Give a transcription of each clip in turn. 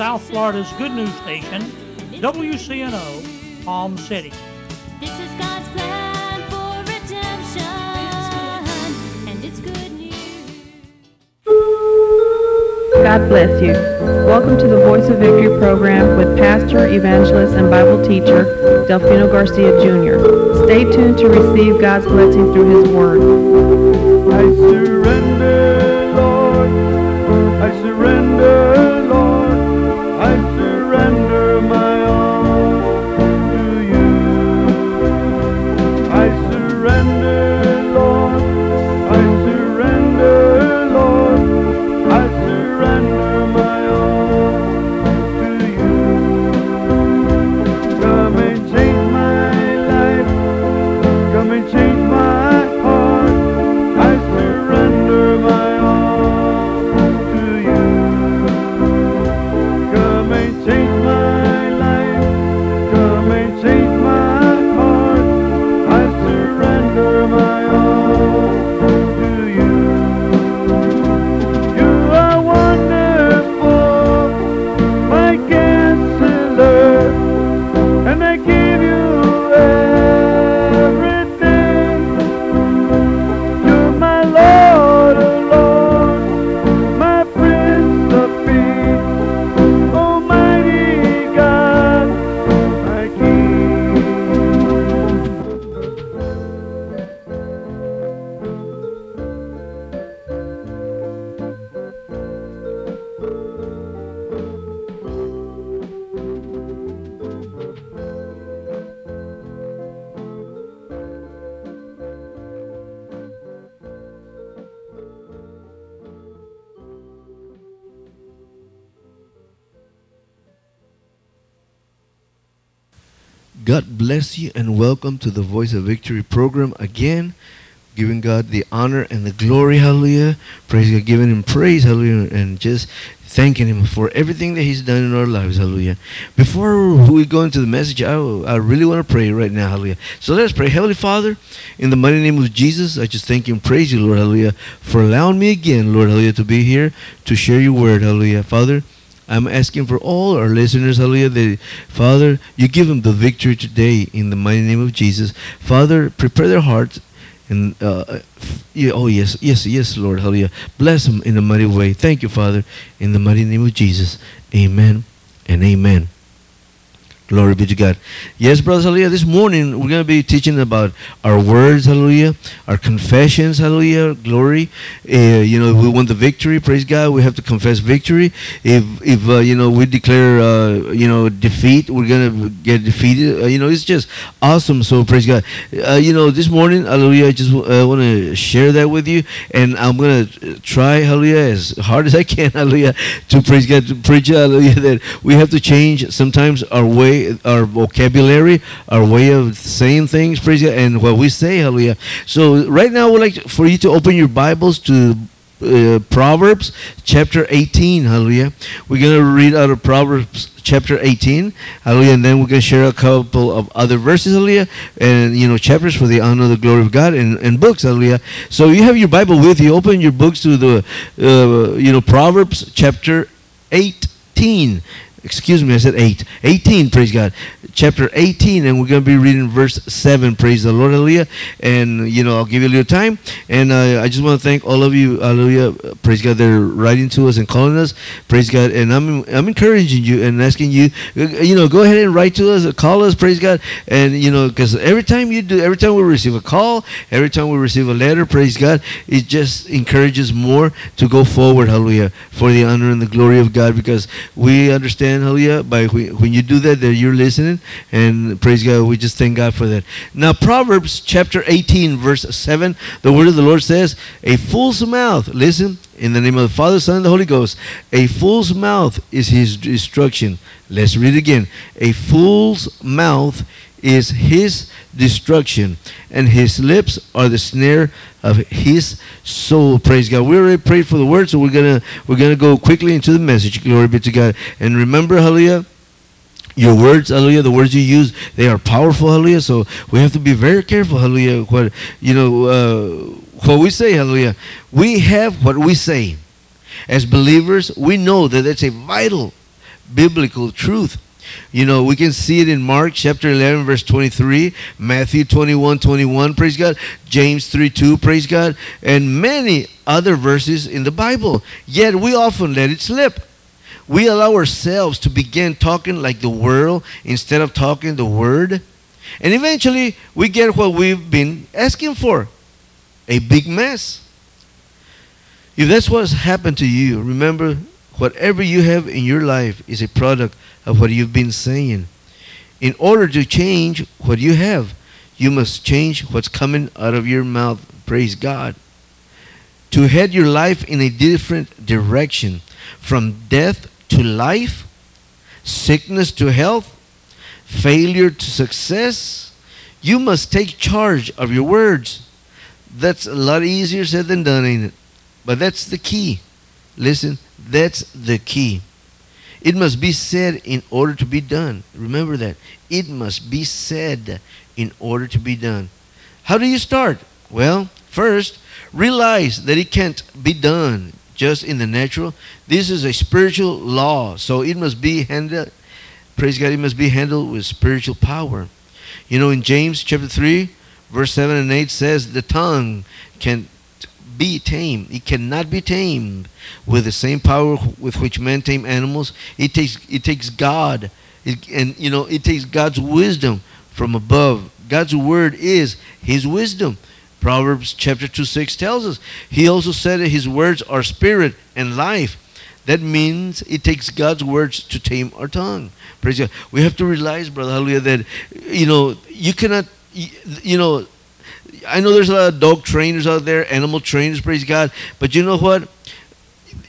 You're listening to South Florida's good news station, WCNO, Palm City. This is God's plan for redemption, and it's good news. God bless you. Welcome to the Voice of Victory program with pastor, evangelist, and Bible teacher Delfino Garcia Jr. Stay tuned to receive God's blessing through His Word. I surrender, Lord. I surrender, bless you and welcome to the Voice of Victory program again. Giving God the honor and the glory, hallelujah. Praise God, giving Him praise, hallelujah, and just thanking Him for everything that He's done in our lives, hallelujah. Before we go into the message, I, I really want to pray right now, hallelujah. So let's pray. Heavenly Father, in the mighty name of Jesus, I just thank you and praise you, Lord, hallelujah, for allowing me again, Lord, hallelujah, to be here to share your word, hallelujah. Father, I'm asking for all our listeners, hallelujah, that Father, you give them the victory today in the mighty name of Jesus. Father, prepare their hearts. And uh, oh yes, yes, yes, Lord, hallelujah. Bless them in a mighty way. Thank you, Father, in the mighty name of Jesus. Amen and amen. Glory be to God. Yes, brothers, hallelujah. This morning we're going to be teaching about our words, hallelujah, our confessions, hallelujah, glory. Uh, you know, we want the victory, praise God, we have to confess victory. If, if uh, you know, we declare, uh, you know, defeat, we're going to get defeated. Uh, you know, it's just awesome. So, praise God. Uh, you know, this morning, hallelujah, I just want to share that with you. And I'm going to try, hallelujah, as hard as I can, hallelujah, to praise God, to preach, hallelujah, that we have to change sometimes our way our vocabulary, our way of saying things, praise God, and what we say, hallelujah. So right now, I would like for you to open your Bibles to uh, Proverbs chapter 18, hallelujah. We're going to read out of Proverbs chapter 18, hallelujah, and then we're going to share a couple of other verses, hallelujah, and, you know, chapters for the honor of the glory of God and, and books, hallelujah. So you have your Bible with you, open your books to the, uh, you know, Proverbs chapter 18 excuse me, I said 8. 18, praise God. Chapter 18, and we're going to be reading verse 7, praise the Lord, hallelujah. And, you know, I'll give you a little time. And uh, I just want to thank all of you, hallelujah, praise God, they're writing to us and calling us, praise God. And I'm, I'm encouraging you and asking you, uh, you know, go ahead and write to us, call us, praise God. And, you know, because every time you do, every time we receive a call, every time we receive a letter, praise God, it just encourages more to go forward, hallelujah, for the honor and the glory of God because we understand understand, hallelujah, by when when you do that, that you're listening, and praise God, we just thank God for that. Now, Proverbs chapter 18, verse 7, the word of the Lord says, A fool's mouth, listen, in the name of the Father, Son, and the Holy Ghost, a fool's mouth is his destruction. Let's read again. A fool's mouth is his destruction, and his lips are the snare of his soul. Praise God. We already prayed for the word, so we're gonna we're gonna go quickly into the message. Glory be to God. And remember, hallelujah. Your words, hallelujah, the words you use, they are powerful, hallelujah. So we have to be very careful, hallelujah. What you know, uh, what we say, hallelujah. We have what we say. As believers, we know that that's a vital biblical truth. You know, we can see it in Mark chapter 11, verse 23, Matthew 21, 21, praise God, James 3, 2, praise God, and many other verses in the Bible. Yet we often let it slip. We allow ourselves to begin talking like the world instead of talking the word. And eventually, we get what we've been asking for a big mess. If that's what's happened to you, remember, whatever you have in your life is a product of what you've been saying. In order to change what you have, you must change what's coming out of your mouth. Praise God. To head your life in a different direction from death to life, sickness to health, failure to success, you must take charge of your words. That's a lot easier said than done, ain't it? But that's the key. Listen, that's the key. It must be said in order to be done. Remember that. It must be said in order to be done. How do you start? Well, first, realize that it can't be done just in the natural. This is a spiritual law, so it must be handled. Praise God, it must be handled with spiritual power. You know, in James chapter 3, verse 7 and 8 says, The tongue can be tamed. It cannot be tamed with the same power with which men tame animals. It takes it takes God, it, and you know it takes God's wisdom from above. God's word is His wisdom. Proverbs chapter two six tells us. He also said that His words are spirit and life. That means it takes God's words to tame our tongue. Praise God. We have to realize, brother, hallelujah, that you know you cannot, you, you know. I know there's a lot of dog trainers out there, animal trainers, praise God. But you know what?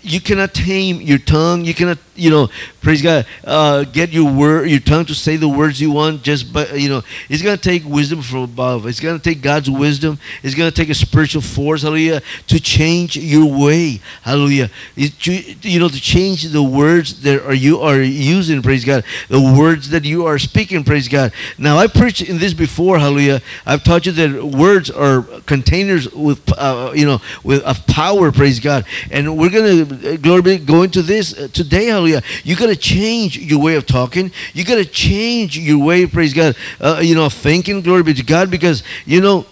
You cannot tame your tongue. You cannot, you know, praise God, uh, get your word, your tongue to say the words you want. Just, but you know, it's gonna take wisdom from above. It's gonna take God's wisdom. It's gonna take a spiritual force, hallelujah, to change your way, hallelujah. It, you, know, to change the words that are you are using, praise God, the words that you are speaking, praise God. Now, I preached in this before, hallelujah. I've taught you that words are containers with, uh, you know, with of power, praise God. And we're gonna glory be go into this uh, today, hallelujah. You gotta change your way of talking. You gotta change your way, praise God, uh, you know, thinking, glory be to God, because you know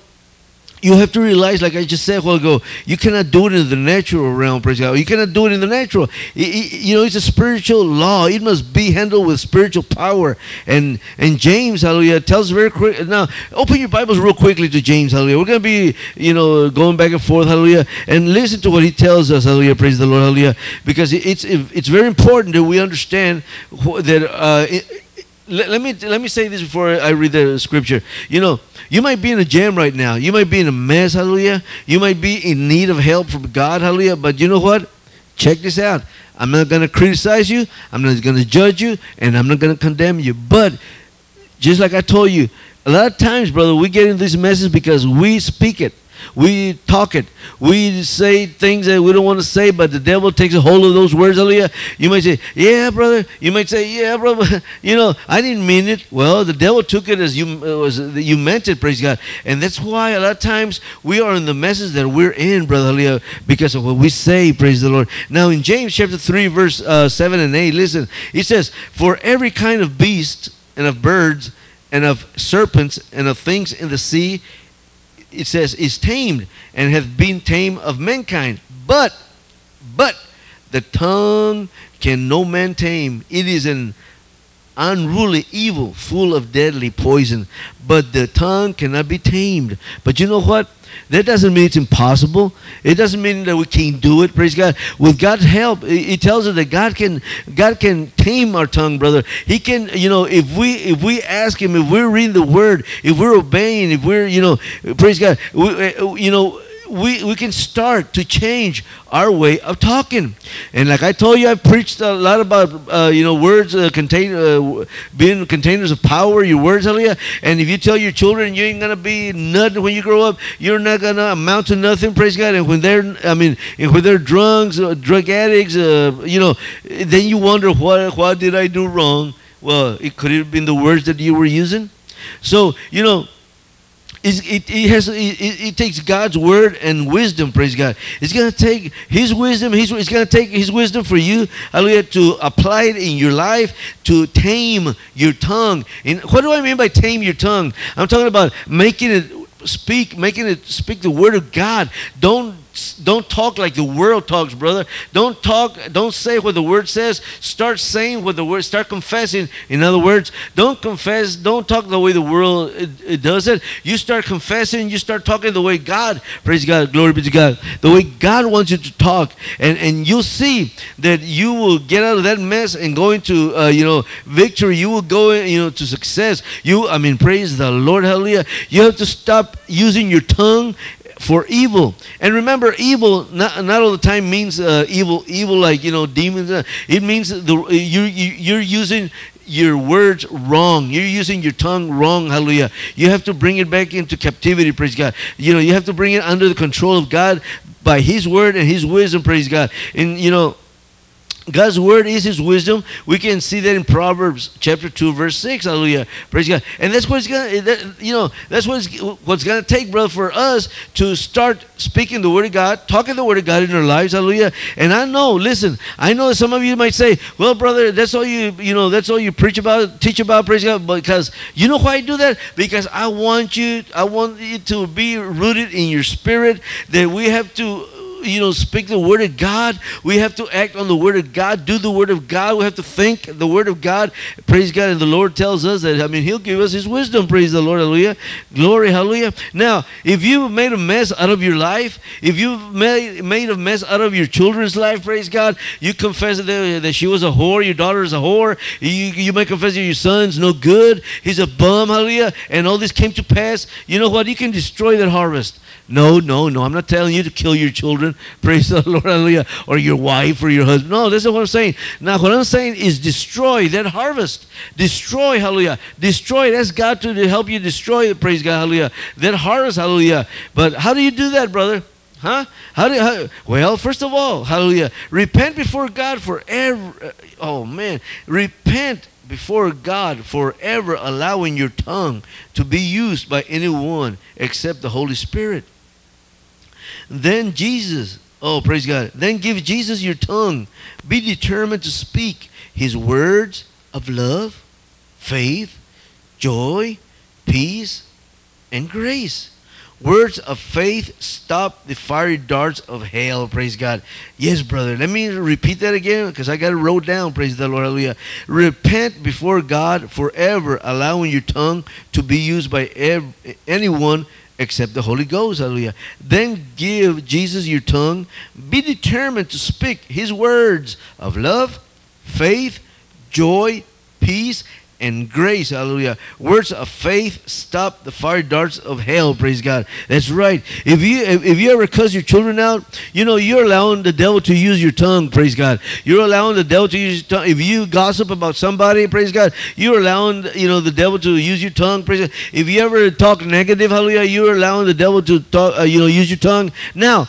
you have to realize, like I just said a while ago, you cannot do it in the natural realm, praise God. You cannot do it in the natural. I- I- you know, it's a spiritual law. It must be handled with spiritual power. And and James, hallelujah, tells very quick. Now, open your Bibles real quickly to James, hallelujah. We're going to be, you know, going back and forth, hallelujah, and listen to what he tells us, hallelujah, praise the Lord, hallelujah, because it's it's very important that we understand that. Uh, it, let, let me let me say this before I read the scripture. You know, you might be in a jam right now. You might be in a mess, hallelujah. You might be in need of help from God, hallelujah. But you know what? Check this out. I'm not going to criticize you. I'm not going to judge you, and I'm not going to condemn you. But just like I told you, a lot of times, brother, we get in these messes because we speak it. We talk it. We say things that we don't want to say, but the devil takes a hold of those words. Hallelujah. You might say, "Yeah, brother." You might say, "Yeah, brother." You know, I didn't mean it. Well, the devil took it as you uh, was you meant it. Praise God. And that's why a lot of times we are in the messes that we're in, brother Hallelujah, because of what we say. Praise the Lord. Now, in James chapter three, verse uh, seven and eight, listen. He says, "For every kind of beast and of birds." And of serpents and of things in the sea, it says, is tamed and hath been tamed of mankind. But, but the tongue can no man tame. It is an unruly evil, full of deadly poison. But the tongue cannot be tamed. But you know what? That doesn't mean it's impossible. It doesn't mean that we can't do it. Praise God. With God's help, it tells us that God can God can tame our tongue, brother. He can, you know, if we if we ask Him, if we're reading the Word, if we're obeying, if we're, you know, praise God, we, uh, you know, we, we can start to change our way of talking. And like I told you, I preached a lot about, uh, you know, words uh, contain, uh, being containers of power, your words, hallelujah. And if you tell your children you ain't going to be nothing when you grow up, you're not going to amount to nothing, praise God. And when they're, I mean, when they're drunks, uh, drug addicts, uh, you know, then you wonder, what, what did I do wrong? Well, it could have been the words that you were using. So, you know, It's, it, it has it, it, it takes God's word and wisdom. Praise God. It's gonna take His wisdom. His it's gonna take His wisdom for you, hallelujah, to apply it in your life to tame your tongue. And what do I mean by tame your tongue? I'm talking about making it speak, making it speak the word of God. Don't don't talk like the world talks, brother. Don't talk, don't say what the word says. Start saying what the word, start confessing. In other words, don't confess, don't talk the way the world it, it does it. You start confessing, you start talking the way God, praise God, glory be to God, the way God wants you to talk. And, and you'll see that you will get out of that mess and go into, uh, you know, victory. You will go, you know, to success. You, I mean, praise the Lord, hallelujah. You have to stop using your tongue for evil. And remember, evil not, not all the time means uh, evil. Evil like you know demons. uh, It means the you, you you're using your words wrong. You're using your tongue wrong. Hallelujah. You have to bring it back into captivity. Praise God. You know you have to bring it under the control of God by His word and His wisdom. Praise God. And you know. God's word is his wisdom. We can see that in Proverbs chapter 2 verse 6. Hallelujah. Praise God. And that's what it's going to you know, that's what what's going to take brother for us to start speaking the word of God, talking the word of God in our lives. Hallelujah. And I know, listen, I know some of you might say, "Well, brother, that's all you you know, that's all you preach about, teach about praise God." Because you know why I do that? Because I want you I want you to be rooted in your spirit that we have to you know, speak the word of God. We have to act on the word of God, do the word of God. We have to think the word of God. Praise God. And the Lord tells us that, I mean, He'll give us His wisdom. Praise the Lord. Hallelujah. Glory. Hallelujah. Now, if you've made a mess out of your life, if you've made, made a mess out of your children's life, praise God, you confess that, that she was a whore, your daughter is a whore. You, you may confess that your son's no good, he's a bum. Hallelujah. And all this came to pass. You know what? You can destroy that harvest. No, no, no. I'm not telling you to kill your children. Praise the Lord, hallelujah. Or your wife or your husband. No, this is what I'm saying. Now, what I'm saying is destroy that harvest. Destroy, hallelujah. Destroy. That's God to help you destroy, praise God, hallelujah. That harvest, hallelujah. But how do you do that, brother? Huh? How do how, well, first of all, hallelujah. Repent before God for every, uh, oh man, repent before God forever allowing your tongue to be used by anyone except the Holy Spirit. Then Jesus, oh praise God, then give Jesus your tongue. Be determined to speak his words of love, faith, joy, peace, and grace. Words of faith stop the fiery darts of hell. Praise God. Yes, brother. Let me repeat that again because I got it wrote down. Praise the Lord. Hallelujah. Repent before God forever, allowing your tongue to be used by ev- anyone except the Holy Ghost. Hallelujah. Then give Jesus your tongue. Be determined to speak his words of love, faith, joy, peace, and grace. Hallelujah. Words of faith stop the fire darts of hell. Praise God. That's right. If you if, you ever cuss your children out, you know you're allowing the devil to use your tongue. Praise God. You're allowing the devil to use your tongue. If you gossip about somebody, praise God, you're allowing you know the devil to use your tongue. Praise God. If you ever talk negative, hallelujah, you're allowing the devil to talk. Uh, you know, use your tongue. Now,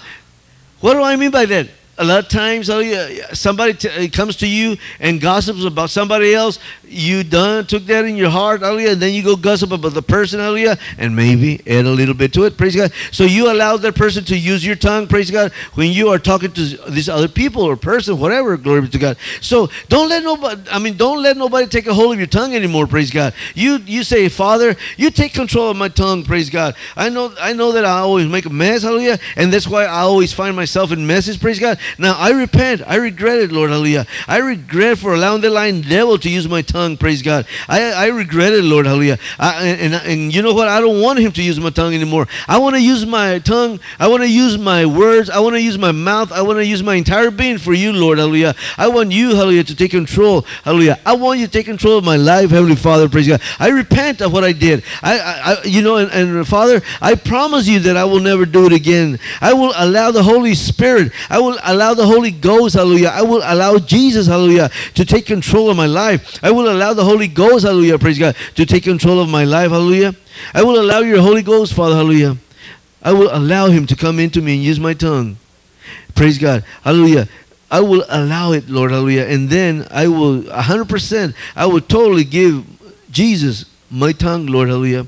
what do I mean by that? A lot of times, oh, hallelujah, somebody t- comes to you and gossips about somebody else. You done took that in your heart, oh, hallelujah, and then you go gossip about the person, oh, hallelujah, and maybe add a little bit to it, praise God. So you allow that person to use your tongue, praise God, when you are talking to these other people or person, whatever, glory be to God. So don't let nobody, I mean, don't let nobody take a hold of your tongue anymore, praise God. You you say, Father, you take control of my tongue, praise God. I know I know that I always make a mess, hallelujah, and that's why I always find myself in messes, praise God. Now I repent. I regret it, Lord, hallelujah. I regret for allowing the lying devil to use my tongue, praise God. I, I regret it, Lord, hallelujah. I, and, and, you know what? I don't want him to use my tongue anymore. I want to use my tongue. I want to use my words. I want to use my mouth. I want to use my entire being for you, Lord, hallelujah. I want you, hallelujah, to take control, hallelujah. I want you to take control of my life, Heavenly Father, praise God. I repent of what I did. I, I, I you know, and, and Father, I promise you that I will never do it again. I will allow the Holy Spirit. I will allow the Holy Ghost, hallelujah. I will allow Jesus, hallelujah, to take control of my life. I will allow the Holy Ghost, hallelujah, praise God, to take control of my life, hallelujah. I will allow your Holy Ghost, Father, hallelujah. I will allow him to come into me and use my tongue. Praise God. Hallelujah. I will allow it, Lord, hallelujah. And then I will, 100%, I will totally give Jesus my tongue, Lord, hallelujah.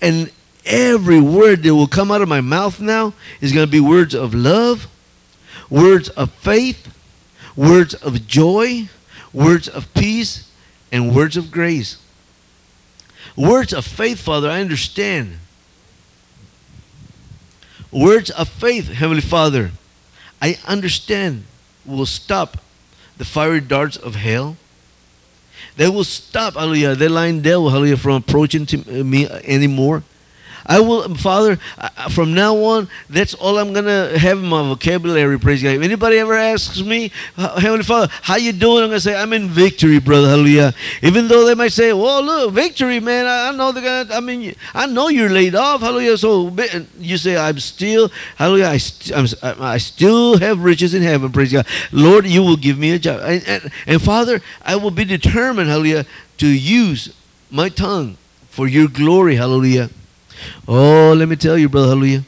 And every word that will come out of my mouth now is going to be words of love, words of faith, words of joy, words of peace, and words of grace. Words of faith, Father, I understand. Words of faith, Heavenly Father, I understand will stop the fiery darts of hell. They will stop, hallelujah, the lying devil, hallelujah, from approaching to me anymore. I will, Father, I- from now on, that's all I'm gonna have in my vocabulary. Praise God. If anybody ever asks me, Heavenly Father, how you doing? I'm gonna say, I'm in victory, brother. Hallelujah. Even though they might say, Well, look, victory, man. I, I know they're gonna. I mean, I know you're laid off. Hallelujah. So you say, I'm still, Hallelujah. I, st- I still have riches in heaven. Praise God. Lord, you will give me a job, and, and, and Father, I will be determined, Hallelujah, to use my tongue for your glory. Hallelujah. Oh, let me tell you, brother, hallelujah.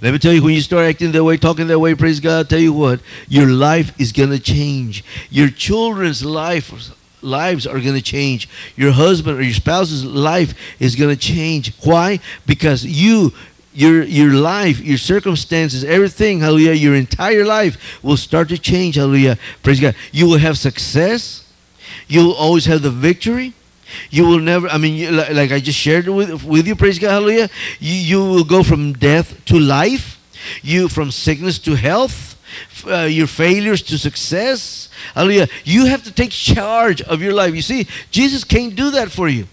Let me tell you, when you start acting that way, talking that way, praise God, tell you what, your life is going to change. Your children's life, lives are going to change. Your husband or your spouse's life is going to change. Why? Because you, your, your life, your circumstances, everything, hallelujah, your entire life will start to change, hallelujah. Praise God. You will have success. You'll always have the victory. You will never, I mean, like, I just shared with, with you, praise God, hallelujah. You, you will go from death to life, you from sickness to health, uh, your failures to success. Hallelujah. You have to take charge of your life. You see, Jesus can't do that for you.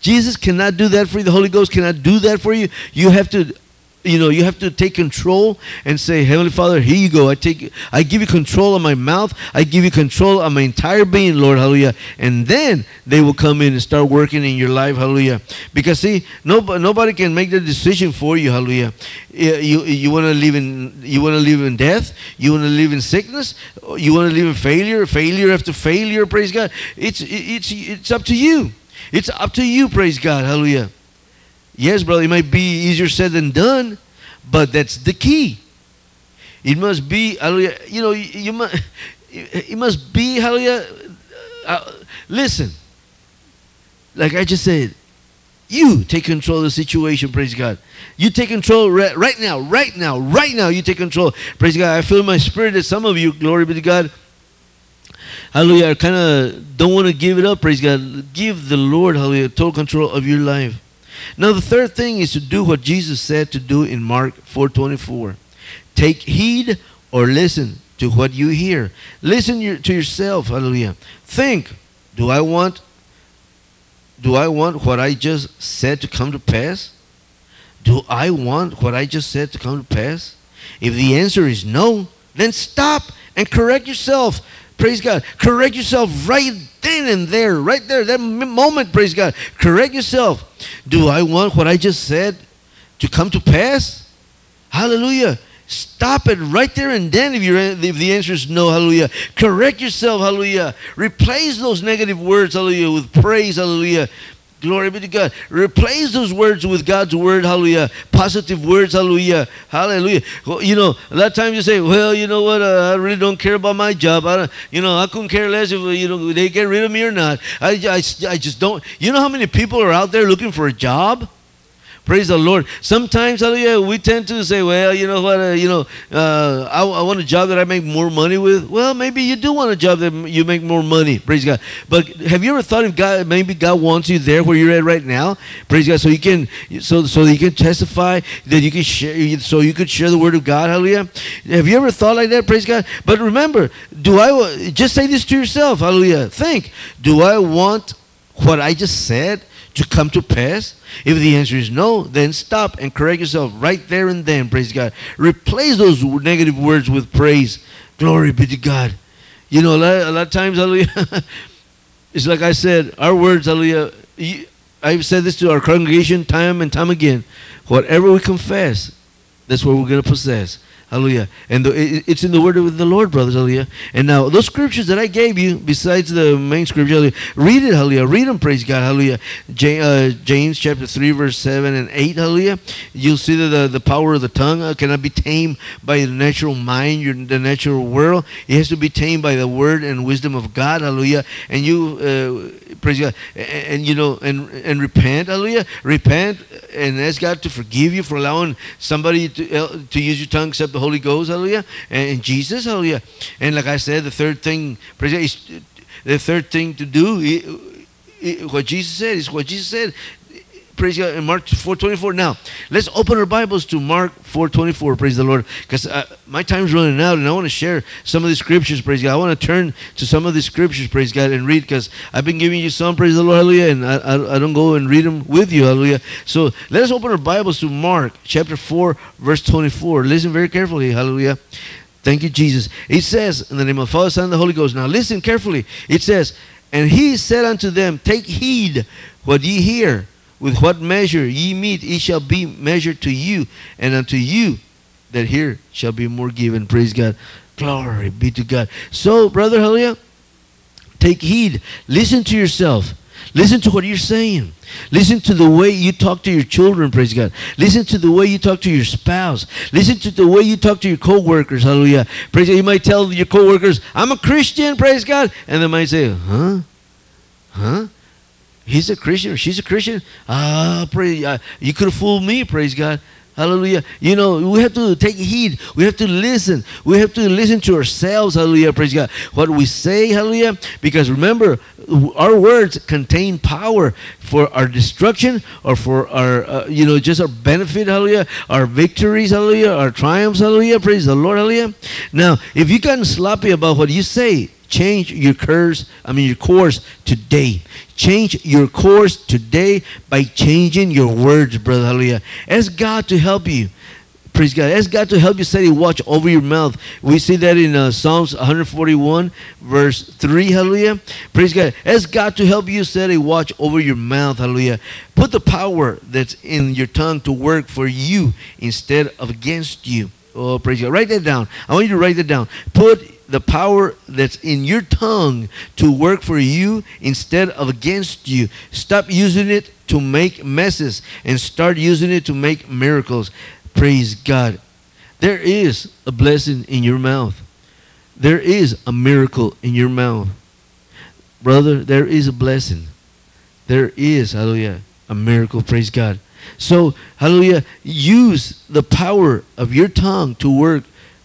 Jesus cannot do that for you. The Holy Ghost cannot do that for you. You have to you know you have to take control and say heavenly father here you go. I take i give you control of my mouth. I give you control of my entire being lord hallelujah. And then they will come in and start working in your life hallelujah. Because see nobody, nobody can make the decision for you hallelujah. You you, want to live in you want to live in death? You want to live in sickness? You want to live in failure? Failure after failure praise god. It's it's it's up to you. It's up to you praise god hallelujah Yes, brother, it might be easier said than done, but that's the key. It must be, hallelujah, you know, you, must, it must be, hallelujah, uh, listen, like I just said, you take control of the situation, praise God. You take control right, right now, right now, right now, you take control. Praise God. I feel in my spirit that some of you, glory be to God, hallelujah, kind of don't want to give it up, praise God. Give the Lord, hallelujah, total control of your life. Now the third thing is to do what Jesus said to do in Mark 4:24. Take heed or listen to what you hear. Listen your, to yourself, hallelujah. Think, do I want do I want what I just said to come to pass? Do I want what I just said to come to pass? If the answer is no, then stop and correct yourself. Praise God. Correct yourself right then and there, right there, that moment, praise God. Correct yourself. Do I want what I just said to come to pass? Hallelujah. Stop it right there and then if, you're, if the answer is no, hallelujah. Correct yourself, hallelujah. Replace those negative words, hallelujah, with praise, hallelujah. Glory be to God. Replace those words with God's word, hallelujah. Positive words, hallelujah. Hallelujah. Well, you know, a lot of times you say, well, you know what, uh, I really don't care about my job. I don't, you know, I couldn't care less if, uh, you know, they get rid of me or not. I, I, I just don't. You know how many people are out there looking for a job? Praise the Lord. Sometimes, hallelujah, we tend to say, well, you know what, uh, you know, uh, I, I want a job that I make more money with. Well, maybe you do want a job that you make more money. Praise God. But have you ever thought if God, maybe God wants you there where you're at right now? Praise God. So you can, so so you can testify, that you can share, so you could share the word of God. Hallelujah. Have you ever thought like that? Praise God. But remember, do I just say this to yourself? Hallelujah. Think, do I want what I just said to come to pass? If the answer is no, then stop and correct yourself right there and then. Praise God. Replace those negative words with praise. Glory be to God. You know, a lot, a lot of times, hallelujah, it's like I said, our words, hallelujah. I've said this to our congregation time and time again. Whatever we confess, that's what we're going to possess. Hallelujah. And the, it, it's in the word of the Lord, brothers. Hallelujah. And now, those scriptures that I gave you, besides the main scripture, hallelujah, read it. Hallelujah. Read them. Praise God. Hallelujah. Ja- uh, James chapter 3, verse 7 and 8. Hallelujah. You'll see that the, the power of the tongue uh, cannot be tamed by the natural mind, your, the natural world. It has to be tamed by the word and wisdom of God. Hallelujah. And you, uh, praise God, and, and you know, and, and repent. Hallelujah. Repent and ask God to forgive you for allowing somebody to, to use your tongue except the Holy Ghost, hallelujah, and, Jesus, hallelujah. And like I said, the third thing, the third thing to do, what Jesus said is what Jesus said. Praise God in Mark 4:24. Now, let's open our Bibles to Mark 4:24. Praise the Lord, because uh, my time's running out, and I want to share some of the scriptures. Praise God. I want to turn to some of the scriptures. Praise God, and read because I've been giving you some. Praise the Lord, Hallelujah, and I, I, I don't go and read them with you, Hallelujah. So let us open our Bibles to Mark chapter 4, verse 24. Listen very carefully, Hallelujah. Thank you, Jesus. It says, in the name of the Father, Son, and the Holy Ghost. Now listen carefully. It says, And he said unto them, Take heed what ye hear. With what measure ye mete, it shall be measured to you, and unto you that hear shall be more given. Praise God. Glory be to God. So, brother, hallelujah, take heed. Listen to yourself. Listen to what you're saying. Listen to the way you talk to your children, praise God. Listen to the way you talk to your spouse. Listen to the way you talk to your co-workers, hallelujah. Praise God. You might tell your co-workers, I'm a Christian, praise God. And they might say, huh? Huh? He's a Christian or she's a Christian? Ah, praise uh, You could have fooled me, praise God. Hallelujah. You know, we have to take heed. We have to listen. We have to listen to ourselves. Hallelujah. Praise God. What we say, hallelujah. Because remember, our words contain power for our destruction or for our, uh, you know, just our benefit. Hallelujah. Our victories. Hallelujah. Our triumphs. Hallelujah. Praise the Lord. Hallelujah. Now, if you've gotten sloppy about what you say, change your course. I mean, your course today. Change your course today by changing your words, brother. Hallelujah. Ask God to help you. Praise God. Ask God to help you set a watch over your mouth. We see that in uh, Psalms 141, verse 3. Hallelujah. Praise God. Ask God to help you set a watch over your mouth. Hallelujah. Put the power that's in your tongue to work for you instead of against you. Oh, praise God. Write that down. I want you to write that down. Put the power that's in your tongue to work for you instead of against you. Stop using it to make messes and start using it to make miracles. Praise God. There is a blessing in your mouth. There is a miracle in your mouth. Brother, there is a blessing. There is, hallelujah, a miracle. Praise God. So, hallelujah, use the power of your tongue to work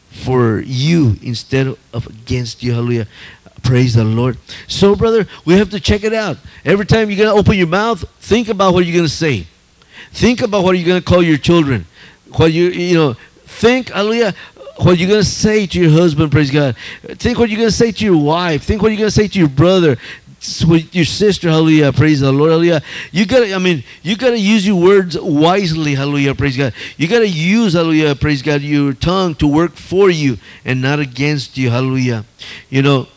for you instead of against you. Hallelujah. Praise the Lord. So, brother, we have to check it out. Every time you're going to open your mouth, think about what you're going to say. Think about what you're going to call your children. What you, you know, think, hallelujah, what you're going to say to your husband, praise God. Think what you're going to say to your wife. Think what you're going to say to your brother, with your sister, hallelujah, praise the Lord, hallelujah. You gotta, I mean, you gotta use your words wisely, hallelujah, praise God. You gotta use, hallelujah, praise God, your tongue to work for you and not against you, hallelujah. You know,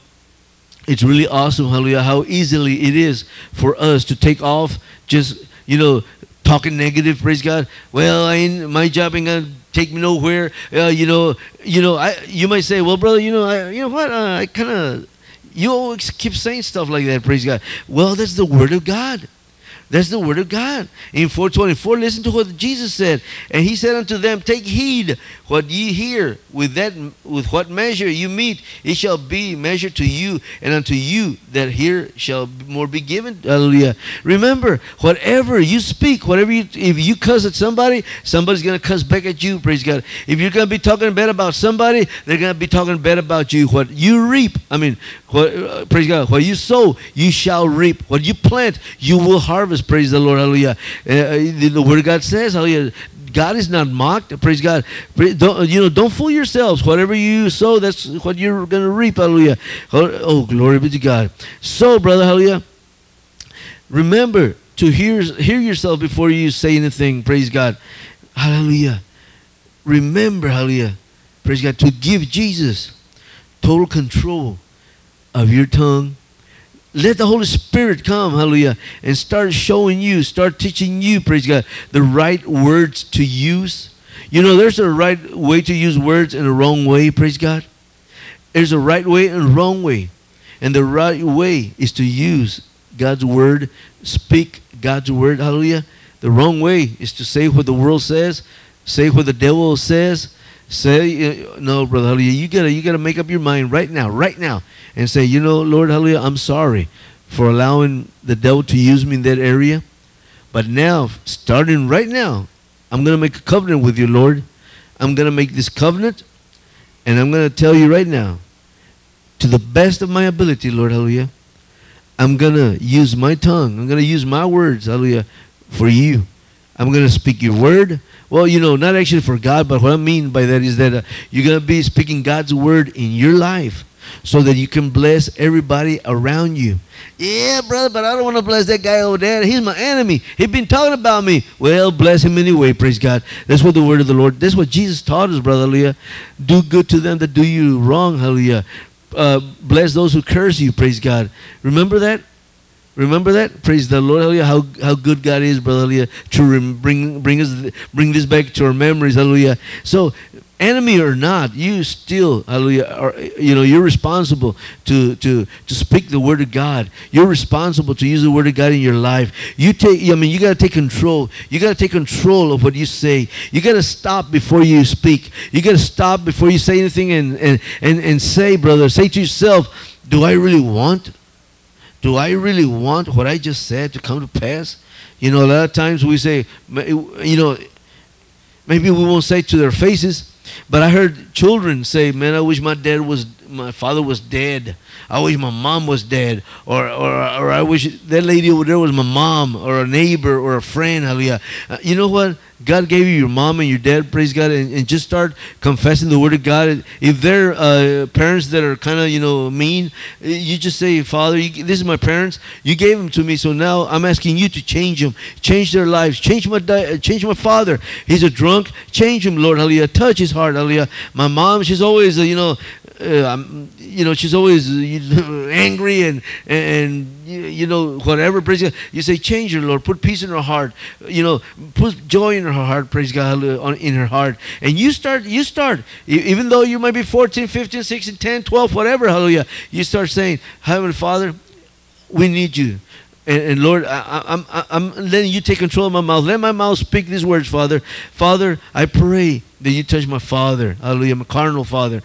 it's really awesome, hallelujah, how easily it is for us to take off just, you know, talking negative, praise God. Well, I ain't, my job ain't gonna take me nowhere. Uh, you know, you know, I you might say, well, brother, you know, I, you know what, uh, I kind of, you always keep saying stuff like that, praise God. Well, that's the word of God. That's the word of God. In 424, listen to what Jesus said. And he said unto them, Take heed what ye hear. With that with what measure you mete, it shall be measured to you, and unto you that hear shall more be given. Hallelujah. Remember, whatever you speak, whatever you if you cuss at somebody, somebody's gonna cuss back at you, praise God. If you're gonna be talking bad about somebody, they're gonna be talking bad about you. What you reap, I mean, praise God, what you sow, you shall reap. What you plant, you will harvest. Praise the Lord, hallelujah. Uh, the, the word of God says, hallelujah. God is not mocked. Praise God. Don't, you know, don't fool yourselves. Whatever you sow, that's what you're going to reap. Hallelujah. Oh, glory be to God. So, brother, hallelujah. Remember to hear hear yourself before you say anything. Praise God. Hallelujah. Remember, hallelujah. Praise God. To give Jesus total control of your tongue. Let the Holy Spirit come, hallelujah, and start showing you, start teaching you, praise God, the right words to use. You know, there's a right way to use words and a wrong way, praise God. There's a right way and a wrong way. And the right way is to use God's word, speak God's word, hallelujah. The wrong way is to say what the world says, say what the devil says. Say uh, no, brother, hallelujah. You gotta you gotta make up your mind right now, right now, and say, you know, Lord, hallelujah, I'm sorry for allowing the devil to use me in that area. But now, starting right now, I'm to make a covenant with you, Lord. I'm to make this covenant, and I'm to tell you right now, to the best of my ability, Lord, hallelujah, I'm to use my tongue. I'm to use my words, hallelujah, for you. I'm to speak your word. Well, you know, not actually for God, but what I mean by that is that uh, you're going to be speaking God's word in your life so that you can bless everybody around you. Yeah, brother, but I don't want to bless that guy over there. He's my enemy. He's been talking about me. Well, bless him anyway, praise God. That's what the word of the Lord, that's what Jesus taught us, brother, hallelujah. Do good to them that do you wrong, hallelujah. Uh, bless those who curse you, praise God. Remember that? Remember that? Praise the Lord, hallelujah. How, how good God is, brother, hallelujah, to bring, bring, us, bring this back to our memories, hallelujah. So, enemy or not, you still, hallelujah, are, you know, you're responsible to, to, to speak the word of God. You're responsible to use the word of God in your life. You take, I mean, you got to take control. You got to take control of what you say. You got to stop before you speak. You got to stop before you say anything and, and, and, and say, brother, say to yourself, do I really want do I really want what I just said to come to pass? You know, a lot of times we say, you know, maybe we won't say to their faces, but I heard children say, "Man, I wish my dad was, my father was dead. I wish my mom was dead, or or or I wish that lady over there was my mom, or a neighbor, or a friend." Hallelujah. Uh, you know what? God gave you your mom and your dad, praise God, and, and just start confessing the word of God. If they're uh, parents that are kind of, you know, mean, you just say, Father, you, this is my parents. You gave them to me, so now I'm asking you to change them, change their lives, change my di- change my father. He's a drunk. Change him, Lord, hallelujah. Touch his heart, hallelujah. My mom, she's always, uh, you know, uh, you know, she's always uh, angry and and you, know whatever. Praise God. You say, change her, Lord. Put peace in her heart. You know, put joy in her heart. Praise God, in her heart. And you start, you start, even though you might be 14, 15, 16, 10, 12, whatever, hallelujah. You start saying, Heavenly Father, we need you. And, and Lord, I, I- I'm, I'm letting you take control of my mouth. Let my mouth speak these words, Father. Father, I pray that you touch my father. Hallelujah. My carnal father.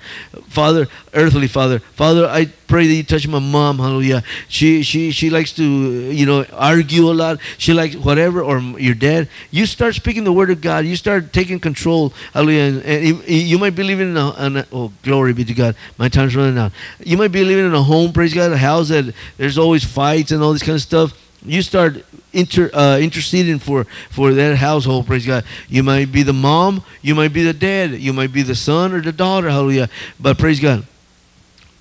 Father, earthly father. Father, I pray that you touch my mom. Hallelujah. She she she likes to, you know, argue a lot. She likes whatever, or your dad. You start speaking the word of God. You start taking control. Hallelujah. And, you- might be living in a, in a- oh, glory be to God. My time's running out. You might be living in a home, praise God, a house that there's always fights and all this kind of stuff you start inter, uh, interceding for for that household praise god. You might be the mom you might be the dad you might be the son or the daughter hallelujah. But praise god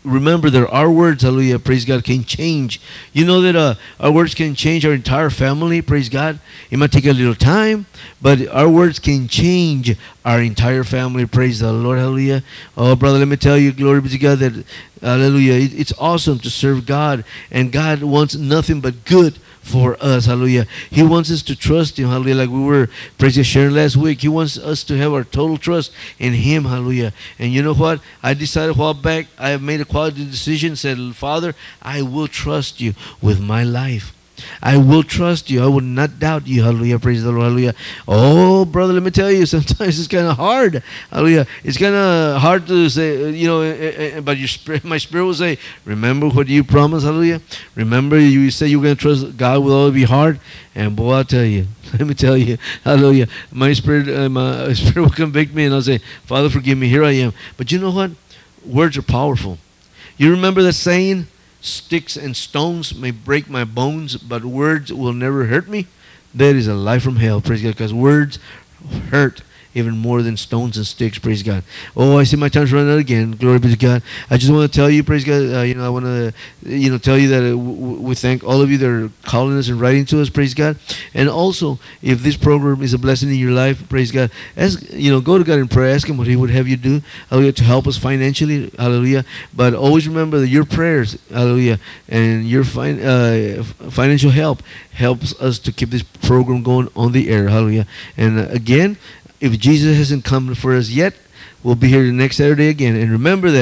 remember that our words hallelujah praise god can change. You know that uh, our words can change our entire family praise god. It might take a little time but our words can change our entire family praise the lord hallelujah. Oh brother let me tell you glory be to god that hallelujah it- it's awesome to serve god and god wants nothing but good for us. Hallelujah. He wants us to trust Him. Hallelujah. Like we were God, sharing last week. He wants us to have our total trust in Him. Hallelujah. And you know what? I decided a while back, I have made a quality decision, said, Father, I will trust you with my life. I will trust you. I will not doubt you. Hallelujah. Praise the Lord. Hallelujah. Oh, brother, let me tell you, sometimes it's kind of hard. Hallelujah. It's kind of hard to say, you know, uh, uh, but your spirit, my spirit will say, remember what you promised. Hallelujah. Remember you said you were going to trust God with all of your heart. And boy, I'll tell you, let me tell you, hallelujah. My spirit, my spirit will convict me and I'll say, Father, forgive me. Here I am. But you know what? Words are powerful. You remember the saying, sticks and stones may break my bones, but words will never hurt me? That is a lie from hell, praise God, because words hurt even more than stones and sticks, praise God. Oh, I see my time's running out again. Glory be to God. I just want to tell you, praise God, uh, you know, I want to, you know, tell you that uh, we thank all of you that are calling us and writing to us, praise God. And also, if this program is a blessing in your life, praise God, ask, you know, go to God in prayer, ask Him what He would have you do, hallelujah, to help us financially, hallelujah. But always remember that your prayers, hallelujah, and your fin- uh, financial help helps us to keep this program going on the air, hallelujah. And uh, again, if Jesus hasn't come for us yet, we'll be here the next Saturday again. And remember that.